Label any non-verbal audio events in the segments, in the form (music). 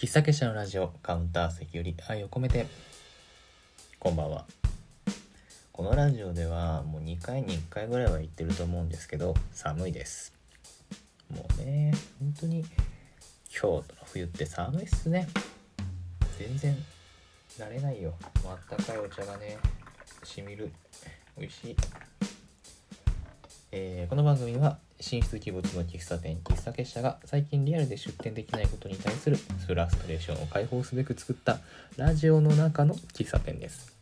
喫茶結社のラジオカウンター席より愛を込めて。こんばんは。このラジオではもう2回に1回ぐらいは言ってると思うんですけど寒いです。もうね本当に京都の冬って寒いっすね。全然慣れないよ。あったかいお茶がねしみる。美味しい。えーこの番組は進出鬼没の喫茶店喫茶結社が最近リアルで出店できないことに対するフラストレーションを解放すべく作ったラジオの中の喫茶店です。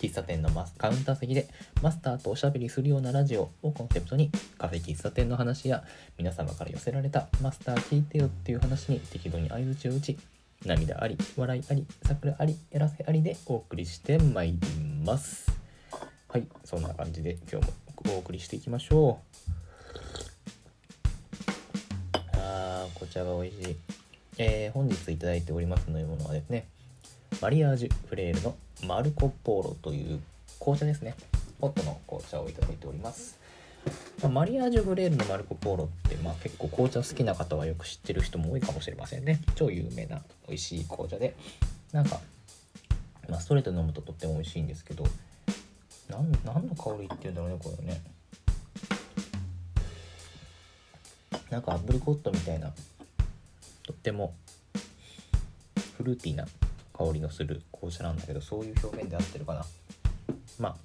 喫茶店のマスカウンター席でマスターとおしゃべりするようなラジオをコンセプトにカフェ喫茶店の話や皆様から寄せられたマスター聞いてよっていう話に適度に相槌を打ち涙あり笑いあり桜ありやらせありでお送りしてまいります。はいそんな感じで今日もお送りしていきましょう。あー紅茶が美味しい。えー本日いいております飲み物はですねマリアージュフレールのマルコポーロという紅茶ですね。ホットの紅茶をいただいております。まマリアージュフレールのマルコポーロって、まあ、結構紅茶好きな方はよく知ってる人も多いかもしれませんね。超有名な美味しい紅茶で。なんか、まあ、ストレート飲むととっても美味しいんですけどなん何の香りっていうんだろうねこれね。なんかアップリコットみたいなとってもフルーティーな香りのする紅茶なんだけどそういう表現で合ってるかな。まあ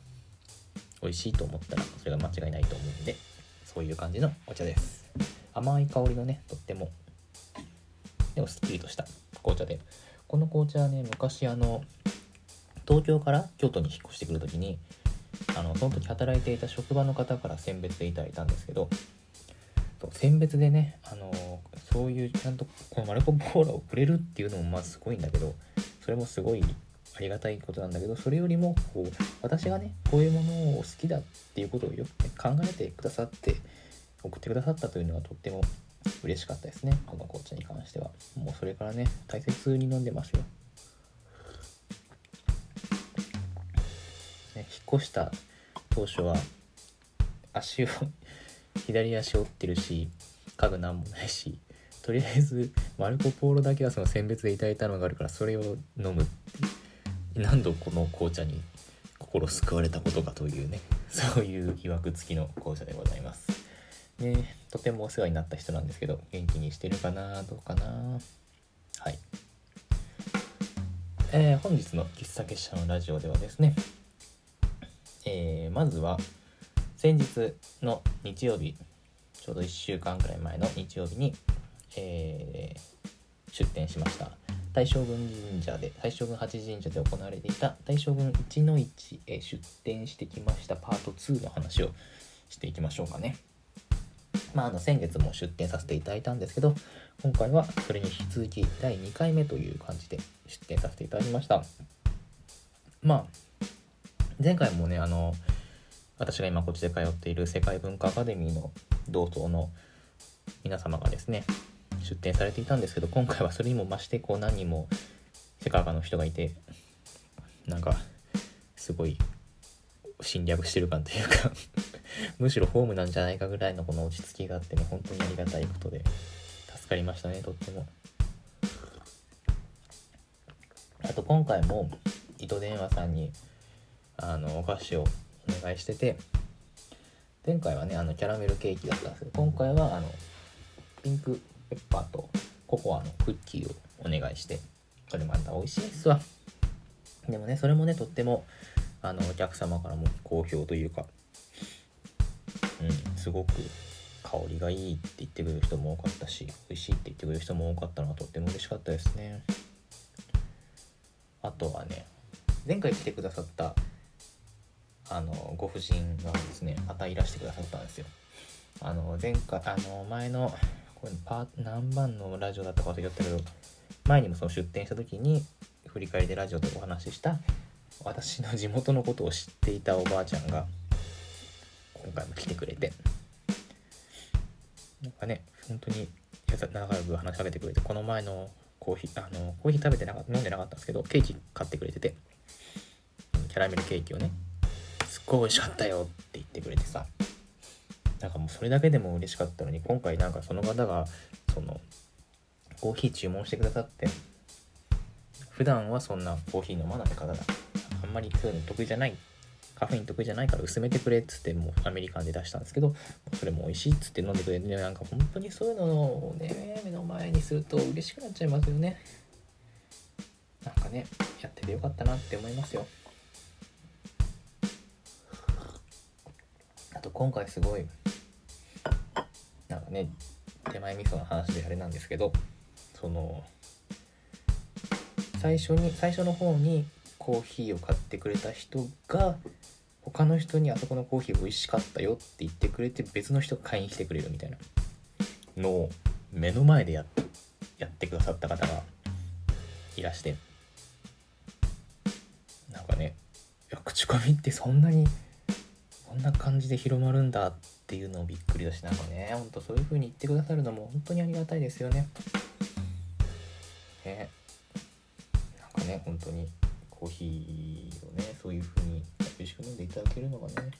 美味しいと思ったらそれが間違いないと思うんでそういう感じのお茶です。甘い香りのねとってもでもすっきりとした紅茶で。この紅茶はね昔あの東京から京都に引っ越してくる時にあのその時働いていた職場の方から選別でいただいたんですけど選別でねあのそういうちゃんとこのマルコ・ポーラをくれるっていうのもまずすごいんだけどそれもすごいありがたいことなんだけどそれよりもこう私がねこういうものを好きだっていうことをよく、ね、考えてくださって送ってくださったというのはとっても嬉しかったですね。この紅茶に関しては。もうそれからね大切に飲んでますよ、ね、引っ越した当初は足を (laughs) 左足折ってるし家具なんもないしとりあえずマルコ・ポーロだけはその選別でいただいたのがあるからそれを飲む何度この紅茶に心救われたことかというね。そういう曰く付きの紅茶でございます。ねとてもお世話になった人なんですけど元気にしてるかなどうかな。はい。えー本日の喫茶結社のラジオではですねえーまずは先日の日曜日ちょうど1週間くらい前の日曜日に、えー出店しました。大将軍神社で大将軍八神社で行われていた大将軍一の市へ出店してきましたパート2の話をしていきましょうかね。まあ、あの先月も出店させていただいたんですけど今回はそれに引き続き第2回目という感じで出店させていただきました。まあ前回もねあの私が今こっちで通っている世界文化アカデミーの同窓の皆様がですね出展されていたんですけど今回はそれにも増してこう何人も世界観の人がいてなんかすごい侵略してる感というか (laughs) むしろホームなんじゃないかぐらいのこの落ち着きがあってね本当にありがたいことで助かりましたねとっても。あと今回も糸電話さんにあのお菓子をお願いしてて前回はねあのキャラメルケーキだったんですけど今回はあのピンクペッパーとココアのクッキーをお願いしてそれまた美味しいですわ。でもねそれもねとってもあのお客様からも好評というかうんすごく香りがいいって言ってくれる人も多かったし美味しいって言ってくれる人も多かったのはとっても嬉しかったですね。あとはね前回来てくださったあのご婦人がですねまたいらしてくださったんですよ。あの前回あの前のこれパー何番のラジオだったか忘れちゃったけど前にもその出店した時に振り返りでラジオでお話しした私の地元のことを知っていたおばあちゃんが今回も来てくれて。なんかね本当に仲良く話しかけてくれてこの前のコーヒーあのコーヒー食べてなかった飲んでなかったんですけどケーキ買ってくれててキャラメルケーキをねごい美味しかったよって言ってくれてさ。なんかもうそれだけでも嬉しかったのに今回なんかその方がそのコーヒー注文してくださって。普段はそんなコーヒー飲まない方だ。あんまりそういうの得意じゃない。カフェイン得意じゃないから薄めてくれっつってもうアメリカンで出したんですけどそれも美味しいっつって飲んでくれて、ね、なんか本当にそういうのをね目の前にすると嬉しくなっちゃいますよね。なんかねやっててよかったなって思いますよ。あと今回すごいなんかね手前味噌の話であれなんですけどその最初に最初の方にコーヒーを買ってくれた人が他の人にあそこのコーヒー美味しかったよって言ってくれて別の人が買いに来てくれるみたいなのを目の前でややってくださった方がいらして。なんかねいや口コミってそんなにこんな感じで広まるんだっていうのをびっくりだしなんかねほんとそういう風に言ってくださるのも本当にありがたいですよね。ねなんかね本当にコーヒーをねそういう風に美味しく飲んでいただけるのがね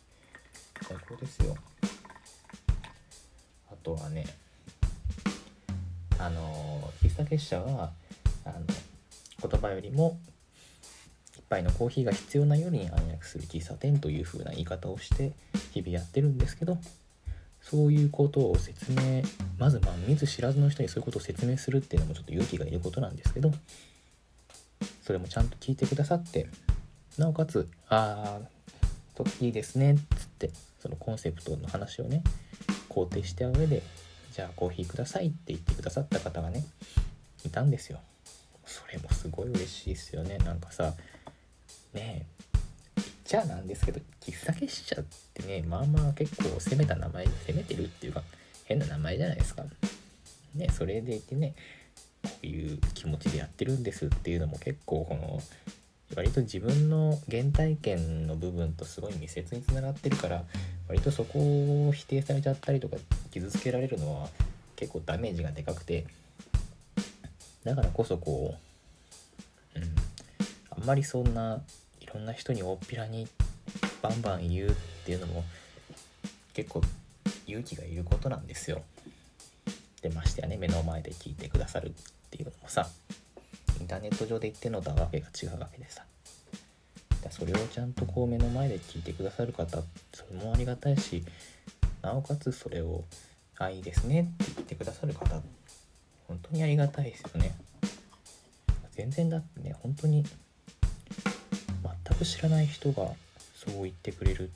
最高ですよ。あとはねあの喫茶結社はあの言葉よりも杯のコーヒーが必要なように暗躍する喫茶店という風な言い方をして日々やってるんですけどそういうことを説明まずまあ見ず知らずの人にそういうことを説明するっていうのもちょっと勇気がいることなんですけどそれもちゃんと聞いてくださってなおかつ「ああいいですね」っつってそのコンセプトの話をね肯定した上で「じゃあコーヒーください」って言ってくださった方がねいたんですよ。それもすごい嬉しいですよねなんかさねえ言っちゃなんですけど喫茶結社ってねまあまあ結構攻めた名前攻めてるっていうか変な名前じゃないですか。ねそれでいてねこういう気持ちでやってるんですっていうのも結構この割と自分の原体験の部分とすごい密接につながってるから割とそこを否定されちゃったりとか傷つけられるのは結構ダメージがでかくてだからこそこう、うん、あんまりそんなろんな人に大っぴらにバンバン言うっていうのも結構勇気がいることなんですよ。でましてやね目の前で聞いてくださるっていうのもさインターネット上で言ってるのとはわけが違うわけでさだそれをちゃんとこう目の前で聞いてくださる方それもありがたいしなおかつそれを「あいいですね」って言ってくださる方本当にありがたいですよね全然だってね本当にく知らない人がそう言ってくれる。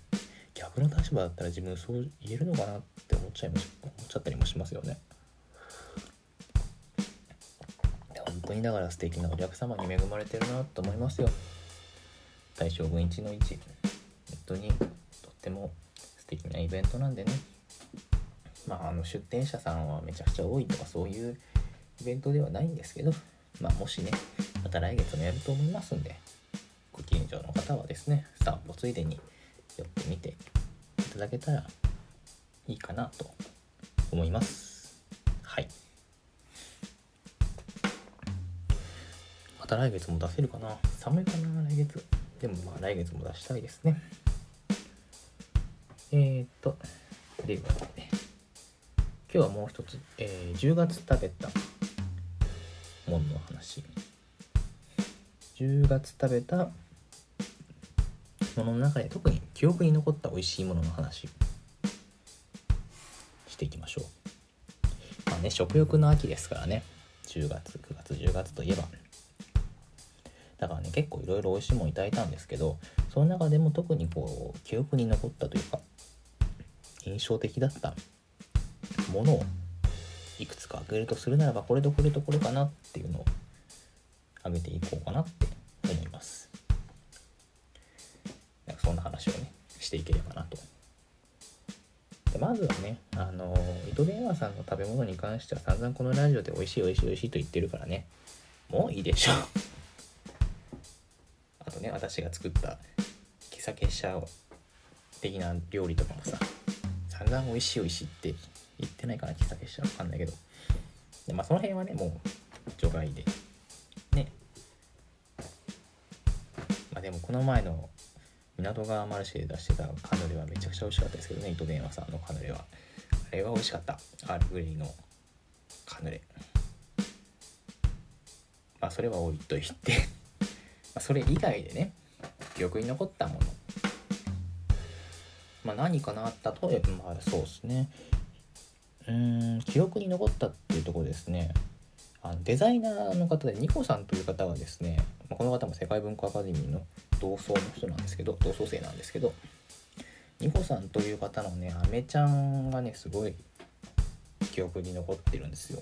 逆の立場だったら自分そう言えるのかなって思っちゃいまし思っちゃったりもしますよね。本当にだから素敵なお客様に恵まれてるなと思いますよ。大将軍一の一。本当にとっても素敵なイベントなんでね。まああの出店者さんはめちゃくちゃ多いとかそういうイベントではないんですけどまあもしねまた来月もやると思いますんで近所の方はですね散歩ついでに寄ってみていただけたらいいかなと思います。はい。また来月も出せるかな？寒いかな来月。でもまあ来月も出したいですね。えー、っとではね。今日はもう一つ、えー、10月食べたものの話。10月食べたものの中で特に記憶に残った美味しいものの話していきましょう。まあね食欲の秋ですからね。10月9月10月といえば。だからね結構いろいろ美味しいものいただいたんですけどその中でも特にこう記憶に残ったというか印象的だったものをいくつか挙げるとするならばこれとこれとこれかなっていうのを挙げていこうかなってしていければなと。でまずはねあの糸電話さんの食べ物に関しては散々このラジオで美味しい美味しい美味しいと言ってるからねもういいでしょう。(laughs) あとね私が作った喫茶結社的な料理とかもさ散々美味しい美味しいって言ってないかな喫茶結社わかんないけど。でまあその辺はねもう除外で。ね。まあでもこの前の港川マルシェで出してたカヌレはめちゃくちゃ美味しかったですけどね。糸電話さんのカヌレは。あれは美味しかった。アールグレイのカヌレ。まあ、それは置いといて。まそれ以外でね記憶に残ったもの。まあ何かな例えばまあそうですね。うん記憶に残ったっていうところですね。あのデザイナーの方でニコさんという方はですね、この方も世界文化アカデミーの同窓の人なんですけど同窓生なんですけどニコさんという方のねアメちゃんがねすごい記憶に残ってるんですよ。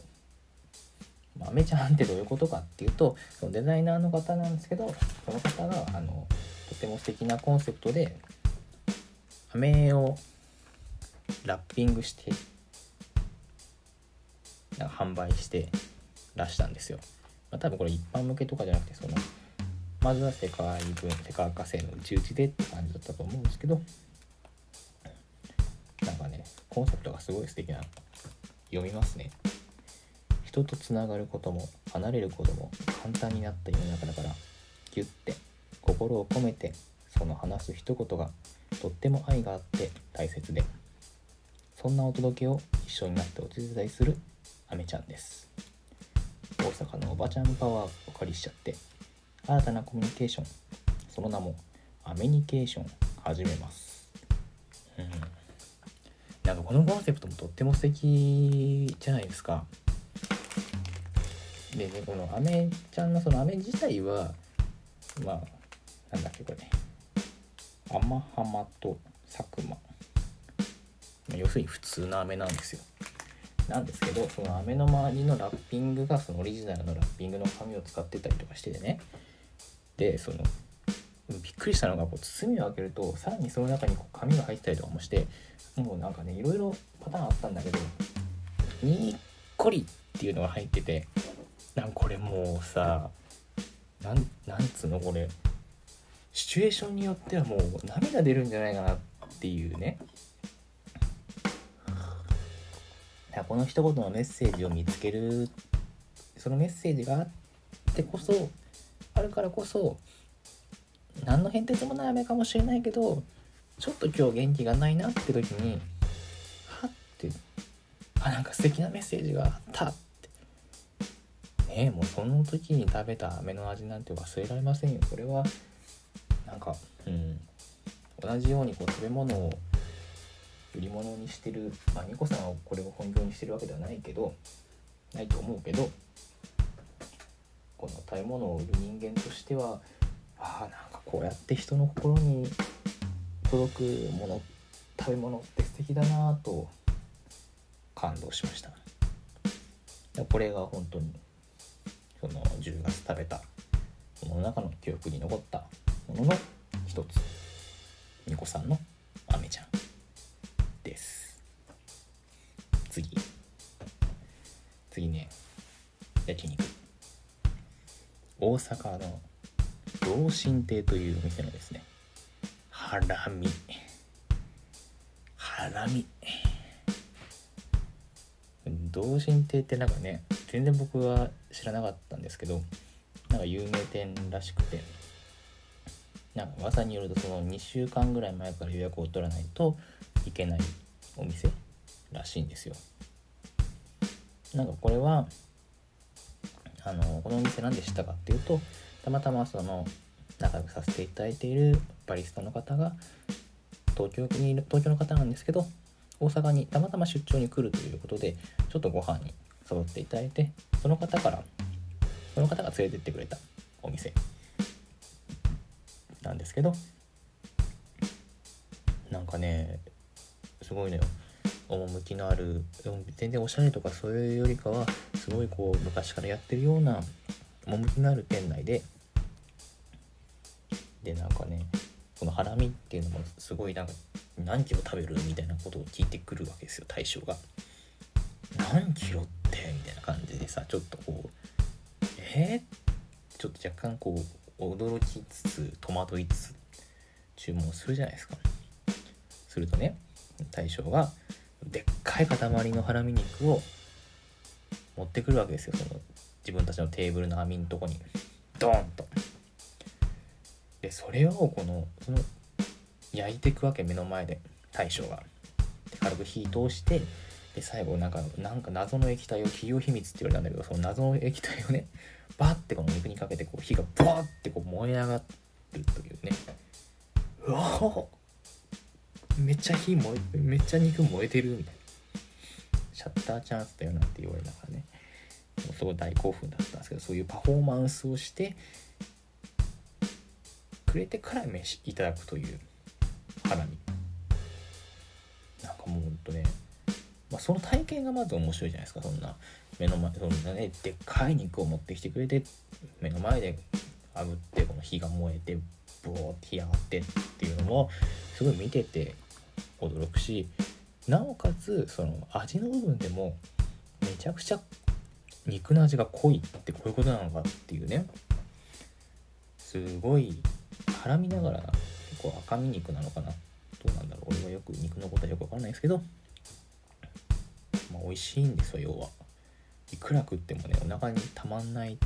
アメちゃんってどういうことかっていうとそのデザイナーの方なんですけどその方があのとても素敵なコンセプトで飴をラッピングしてなんか販売して出したんですよ。まあ、多分これ一般向けとかじゃなくてそのまずは世界分世界火星の内々でって感じだったと思うんですけどなんかねコンセプトがすごい素敵な読みますね。人とつながることも離れることも簡単になった世の中だからギュッて心を込めてその話す一言がとっても愛があって大切で。そんなお届けを一緒になってお手伝いするあめちゃんです。阪のおばちゃんパワーをお借りしちゃって新たなコミュニケーションその名もアメニケーション始めます。うん。なんかこのコンセプトもとっても素敵じゃないですか。でねこのアメちゃんのそのアメ自体はまあなんだっけこれ天浜と佐久間。要するに普通の飴なんですよ。なんですけどその飴の周りのラッピングがそのオリジナルのラッピングの紙を使ってたりとかしててね。でそのびっくりしたのがこう包みを開けるとさらにその中にこう紙が入ってたりとかもしてもうなんかねいろいろパターンあったんだけどにっこりっていうのが入っててなんこれもうさなんなんつうのこれシチュエーションによってはもう涙出るんじゃないかなっていうね。この一言のメッセージを見つけるそのメッセージがあってこそあるからこそ何の変哲もない雨かもしれないけどちょっと今日元気がないなって時にはってあなんか素敵なメッセージがあったって。ねえもうその時に食べた飴の味なんて忘れられませんよ。これはなんかうん同じようにこう食べ物を売り物にしてるまあニコさんはこれを本業にしてるわけではないけどないと思うけどこの食べ物を売る人間としてはああなんかこうやって人の心に届くもの食べ物って素敵だなと感動しました。これが本当にその10月食べたものの中の記憶に残ったものの一つ。ニコさんのアメちゃん。大阪の同心亭というお店のですねハラミ。ハラミ。同心亭ってなんかね全然僕は知らなかったんですけどなんか有名店らしくてなんか噂によるとその2週間ぐらい前から予約を取らないといけないお店らしいんですよ。なんかこれはあのこのお店何でしたかっていうとたまたまその仲良くさせていただいているバリスタの方が東京にいる東京の方なんですけど大阪にたまたま出張に来るということでちょっとご飯に誘っていただいてその方からその方が連れてってくれたお店なんですけどなんかねすごいのよ。趣のある全然おしゃれとかそういうよりかはすごいこう昔からやってるような趣のある店内ででなんかねこのハラミっていうのもすごいなんか何キロ食べるみたいなことを聞いてくるわけですよ大将が。何キロってみたいな感じでさちょっとこうえー、ちょっと若干こう驚きつつ戸惑いつつ注文するじゃないですか。するとね大将がでっかい塊のハラミ肉を持ってくるわけですよその自分たちのテーブルの網のとこにドーンと。でそれをこのその焼いていくわけ目の前で大将が。軽く火通してで最後なんかなんか謎の液体を企業秘密って言われたんだけどその謎の液体をねバッてこの肉にかけてこう火がバーってこう燃え上がるというねうわめっちゃ火燃えめっちゃ肉燃えてるみたいなシャッターチャンスだよなって言われながらね。もうすごい大興奮だったんですけどそういうパフォーマンスをしてくれてから飯いただくというハラミ。なんかもうほんとね、まあ、その体験がまず面白いじゃないですか。そんな目の前そんなねでっかい肉を持ってきてくれて目の前で炙ってこの火が燃えてボーって火上がってっていうのもすごい見てて驚くしなおかつその味の部分でもめちゃくちゃ肉の味が濃いってこういうことなのかっていうね。すごい絡みながら結構赤身肉なのかな。どうなんだろう。俺はよく肉のことはよくわかんないですけど。まあ美味しいんですよ要は。いくら食ってもねお腹にたまんない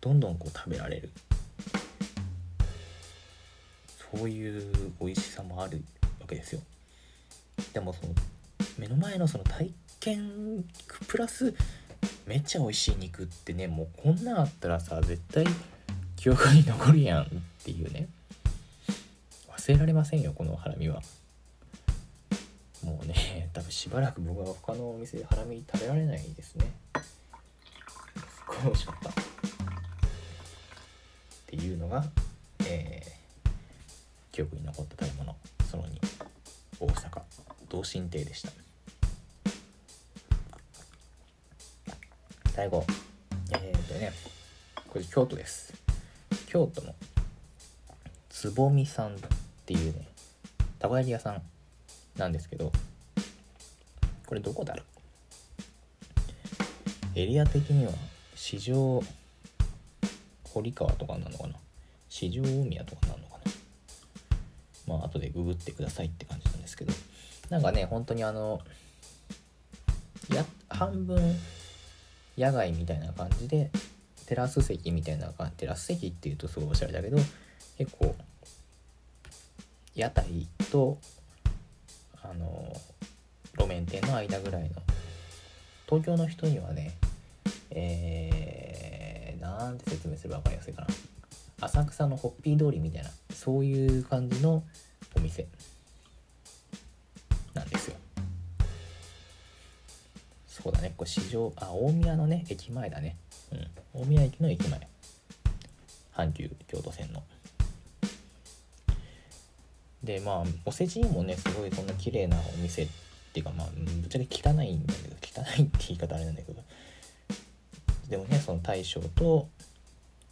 どんどんこう食べられる。そういう美味しさもあるわけですよ。でもその目の前のその体験プラスめっちゃ美味しい肉ってねもうこんなんあったらさ絶対記憶に残るやんっていうね。忘れられませんよこのハラミは。もうね多分しばらく僕は他のお店でハラミ食べられないですね。すごい美味しかった。っていうのがえー記憶に残った食べ物。その2大阪。同心亭でした。最後えー、とねこれ京都です。京都のつぼみさんっていうねたこ焼き屋さんなんですけどこれどこだろう？エリア的には四条堀川とかなのかな？四条大宮とかなのかな？まあ後でググってくださいって感じ。ですけどなんかね本当にあのや半分野外みたいな感じでテラス席みたいな感じテラス席っていうとすごいおしゃれだけど結構屋台とあの路面店の間ぐらいの東京の人にはねえー、なんて説明すれば分かりやすいかな。浅草のホッピー通りみたいなそういう感じのお店。そうだね。これ市場あ大宮のね駅前だね。うん。大宮駅の駅前。阪急京都線の。でまあお世辞にもねすごいそんな綺麗なお店っていうかまあぶっちゃけ汚いんだけど汚いって言い方あれなんだけど。でもねその大将と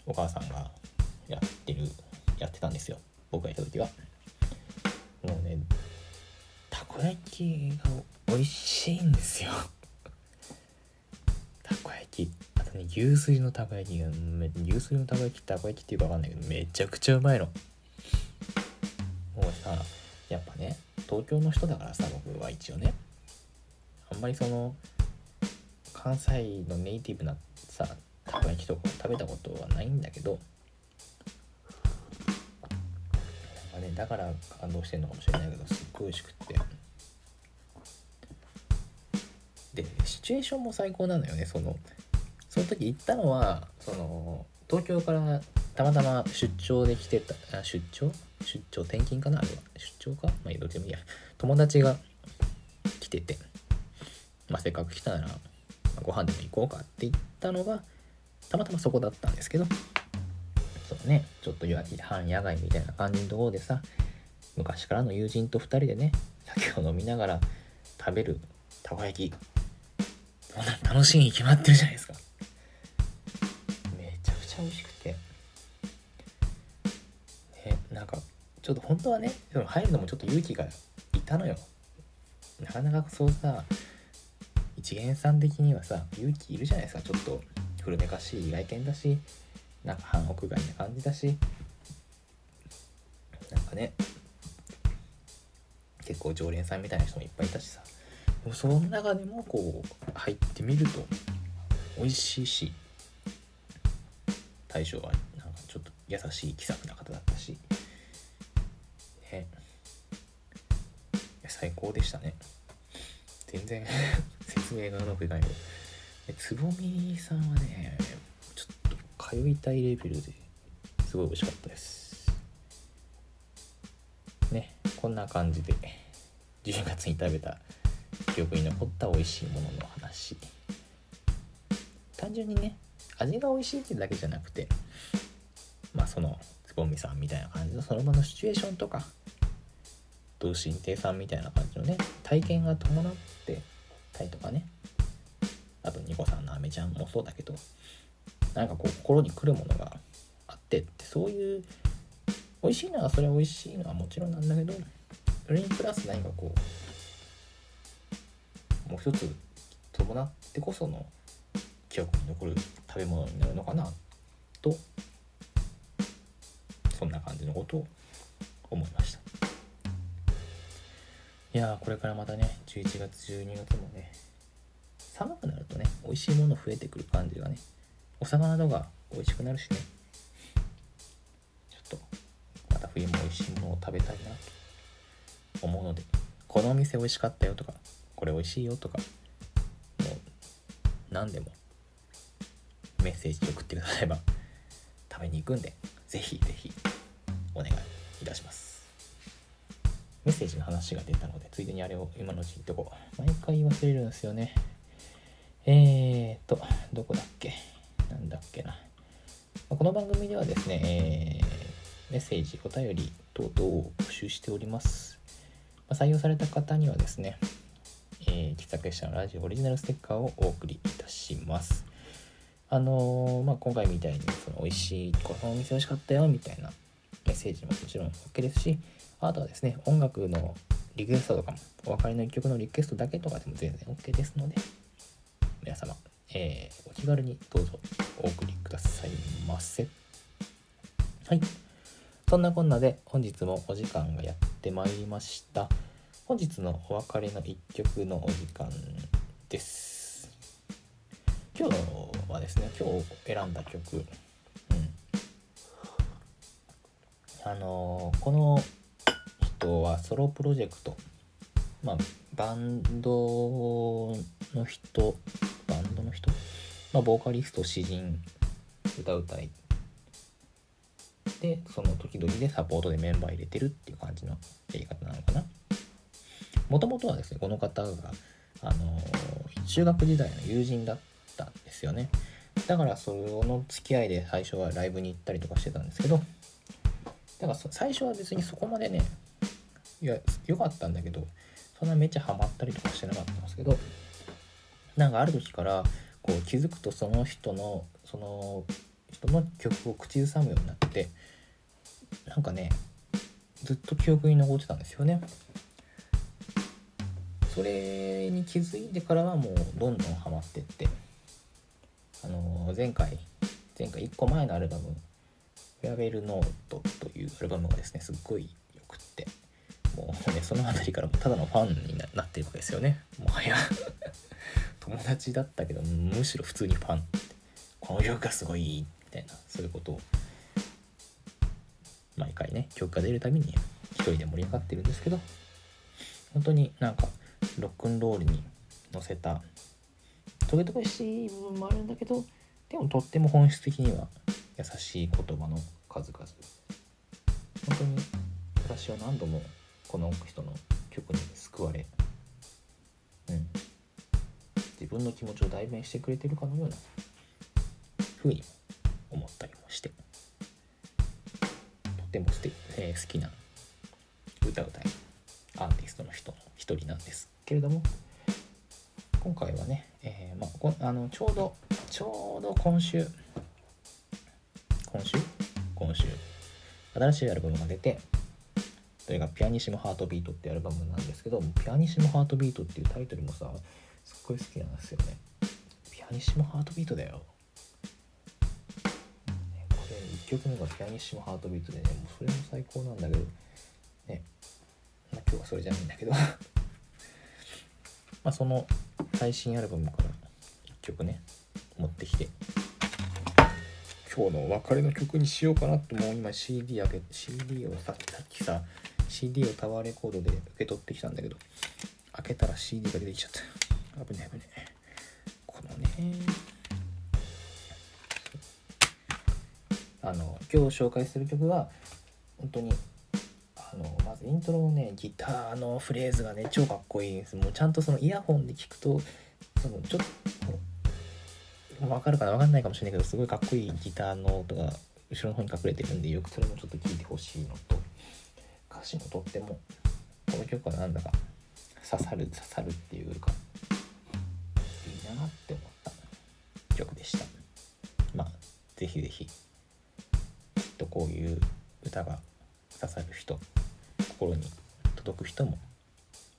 お母さんがやってるやってたんですよ。僕がいた時は。もうねたこ焼きが美味しいんですよ。たこ焼きあとね牛すじのたこ焼きが牛すじのたこ焼きたこ焼きっていうか分かんないけどめちゃくちゃうまいの。もうさやっぱね東京の人だからさ僕は一応ね。あんまりその関西のネイティブなさたこ焼きとか食べたことはないんだけど。なんかねだから感動してんのかもしれないけどすっごい美味しくって。でシチュエーションも最高なのよね。そのその時行ったのはその東京からたまたま出張で来てたあ出張？出張転勤かな？あれは。出張か？まあどっちでもいいや。友達が来ててまあせっかく来たなら、ご飯でも行こうかって言ったのがたまたまそこだったんですけどそうねちょっと半野外みたいな感じのところでさ昔からの友人と2人でね酒を飲みながら食べるたこ焼きそんな楽しいに決まってるじゃないですか。めちゃくちゃ美味しくて。ねなんかちょっと本当はねその入るのもちょっと勇気がいたのよ。なかなかそうさ一元さん的にはさ勇気いるじゃないですか。ちょっと古めかしい外見だしなんか半屋外な感じだし。なんかね結構常連さんみたいな人もいっぱいいたしさ。その中でもこう入ってみると美味しいし大将はなんかちょっと優しい気さくな方だったしね。最高でしたね。全然 (laughs) 説明がうまくいかないけど。つぼみさんはねちょっと通いたいレベルですごい美味しかったです。ねこんな感じで10月に食べた記憶に残った美味しいものの話。単純にね味が美味しいってだけじゃなくてまあそのつぼみさんみたいな感じのその場のシチュエーションとか同心亭さんみたいな感じのね体験が伴ってたりとかねあとニコさんのアメちゃんもそうだけどなんかこう心に来るものがあってってそういう美味しいのはそれは美味しいのはもちろんなんだけどそれにプラス何かこうもう一つ伴ってこその記憶に残る食べ物になるのかなとそんな感じのことを思いました。いやーこれからまたね11月12月もね寒くなるとね美味しいもの増えてくる感じがねお魚とか美味しくなるしね。ちょっとまた冬も美味しいものを食べたいなと思うのでこのお店美味しかったよとかこれ美味しいよとかもう何でもメッセージ送ってくだされば食べに行くんでぜひぜひお願いいたします。メッセージの話が出たのでついでにあれを今のうちにとこ毎回忘れるんですよね。えーとどこだっけ？なんだっけな。この番組ではですね、えー、メッセージお便り等々を募集しております。採用された方にはですね、えー、喫茶結社のラジオオリジナルステッカーをお送りいたします。あのー、まあ、今回みたいにその美味しいこのお店美味しかったよみたいなメッセージももちろん OK ですしあとはですね音楽のリクエストとかもお別れの一曲のリクエストだけとかでも全然 OK ですので皆様、えー、お気軽にどうぞお送りくださいませ。はい。そんなこんなで本日もお時間がやってまいりました。本日のお別れの一曲のお時間です。今日はですね今日選んだ曲うんあの、この人はソロプロジェクトまあバンドの人バンドの人まあボーカリスト詩人歌うたいでその時々でサポートでメンバー入れてるっていう感じのやり方なのかな。もともとはですねこの方があの、中学時代の友人だったんですよね。だからその付き合いで最初はライブに行ったりとかしてたんですけどだから最初は別にそこまでねいや良かったんだけどそんなめっちゃハマったりとかしてなかったんですけどなんかある時からこう気づくとその人のその人の曲を口ずさむようになってなんかねずっと記憶に残ってたんですよね。それに気づいてからはもうどんどんハマってって。あの前回前回1個前のアルバム「フェアウェルノート」というアルバムがですねすっごいよくって。もうねその辺りからもただのファンになってるわけですよね。もはや。(laughs) 友達だったけどむしろ普通にファン。この曲がすごいみたいな。そういうことを毎回ね曲が出るたびに一人で盛り上がってるんですけど。本当になんかロックンロールに乗せた。トゲトゲしい部分もあるんだけどでもとっても本質的には優しい言葉の数々。本当に私は何度もこの人の曲に救われ、うん、自分の気持ちを代弁してくれてるかのような風に思ったりもして。とてもすて、えー、好きな歌うたいアーティストの人の一人なんです。けれども今回はね、えー、まあ、あのちょうどちょうど今週今週？今週。新しいアルバムが出てそれが「ピアニッシモハートビート」ってアルバムなんですけど「ピアニッシモハートビート」っていうタイトルもさすっごい好きなんですよね。ピアニッシモハートビートだよ、これ1曲目がピアニッシモハートビートでねもうそれも最高なんだけど。ね。まあ今日はそれじゃないんだけど。まあその最新アルバムから1曲ね持ってきて。今日の別れの曲にしようかなともう。今 CD 開け CD をさっきさ CD をタワーレコードで受け取ってきたんだけど開けたら CD が出てきちゃった。危ね危ねこのね。あの今日紹介する曲は本当にイントロのねギターのフレーズがね超かっこいいです。もうちゃんとそのイヤホンで聞くとそのちょっと分かるかな？分かんないかもしれないけどすごいかっこいいギターの音が後ろの方に隠れてるんでよくそれもちょっと聞いてほしいのと歌詞もとっても。この曲はなんだか刺さる刺さるっていうかいいなって思った曲でした。まあぜひぜひきっとこういう歌が刺さる人心に届く人も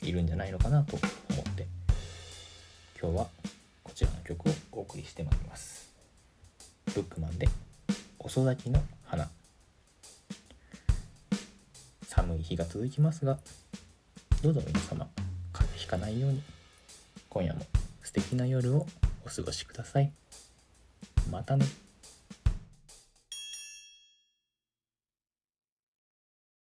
いるんじゃないのかなと思って今日はこちらの曲をお送りしてまいります。ブックマンで遅咲きの花。寒い日が続きますがどうぞ皆様風邪ひかないように今夜も素敵な夜をお過ごしください。またね。